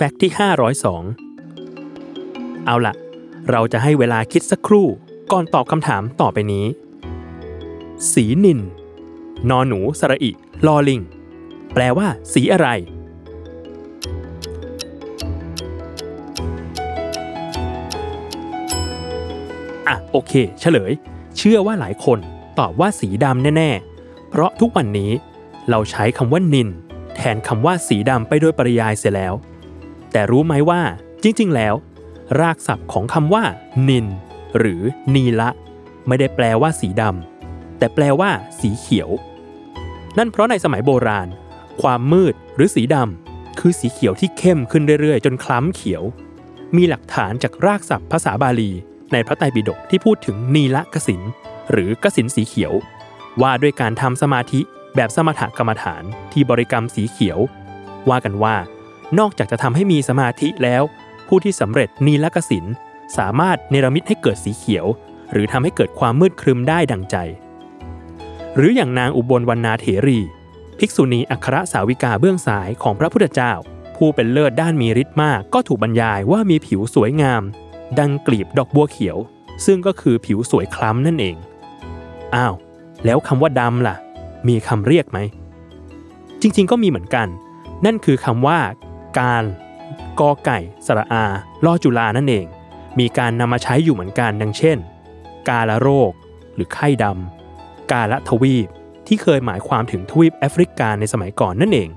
แฟกต์ที่ 502 เอาละเราจะให้เวลาคิดสักครู่ก่อนตอบคำถามต่อไปนี้ สีนิน นอหนูสระอิ ลอลิง แปลว่า สีอะไร อะ โอเค เฉลย เชื่อว่าหลายคนตอบว่าสีดำแน่ ๆ เพราะทุกวันนี้เราใช้คำว่านิน แทนคำว่าสีดำไปโดยปริยายเสียแล้ว แต่รู้ไหมว่าจริง ๆ แล้ว รากศัพท์ของคำว่า นิน หรือนีละ ไม่ได้แปลว่าสีดำแต่แปลว่า สีเขียว นั่นเพราะในสมัยโบราณ ความมืดหรือสีดำคือสีเขียวที่เข้มขึ้นเรื่อย ๆ จนคล้ำเขียว มีหลักฐานจากรากศัพท์ภาษาบาลี ในพระไตรปิฎกที่พูดถึงนีละกสินหรือกสินสีเขียว ว่าด้วยการทำสมาธิแบบสมถกรรมฐานที่บริกรรมสีเขียว ว่ากันว่า นอกจากจะทำให้มีสมาธิแล้ว ผู้ที่สำเร็จนีละกสินสามารถเนรมิตให้เกิดสีเขียว หรือทำให้เกิดความมืดครึมได้ดังใจ หรืออย่างนางอุบลวรรณาเถรี ภิกษุณีอัครสาวิกาเบื้องซ้ายของพระพุทธเจ้า ผู้เป็นเลิศด้านมีฤทธิ์มากก็ถูกบรรยายว่ามีผิวสวยงาม ดังกลีบดอกบัวเขียว ซึ่งก็คือผิวสวยคล้ำนั่นเองอ้าวแล้วคำว่าดำล่ะ มีคำเรียกไหม จริงๆ ก็มีเหมือนกัน นั่นคือคำว่า การกอไก่สระอาลอจุลานั่นเอง มีการนำมาใช้อยู่เหมือนกันดังเช่น กาละโรค หรือไข้ดำกาละทวีปที่เคยหมายความถึงทวีปแอฟริกาในสมัยก่อนนั่นเอง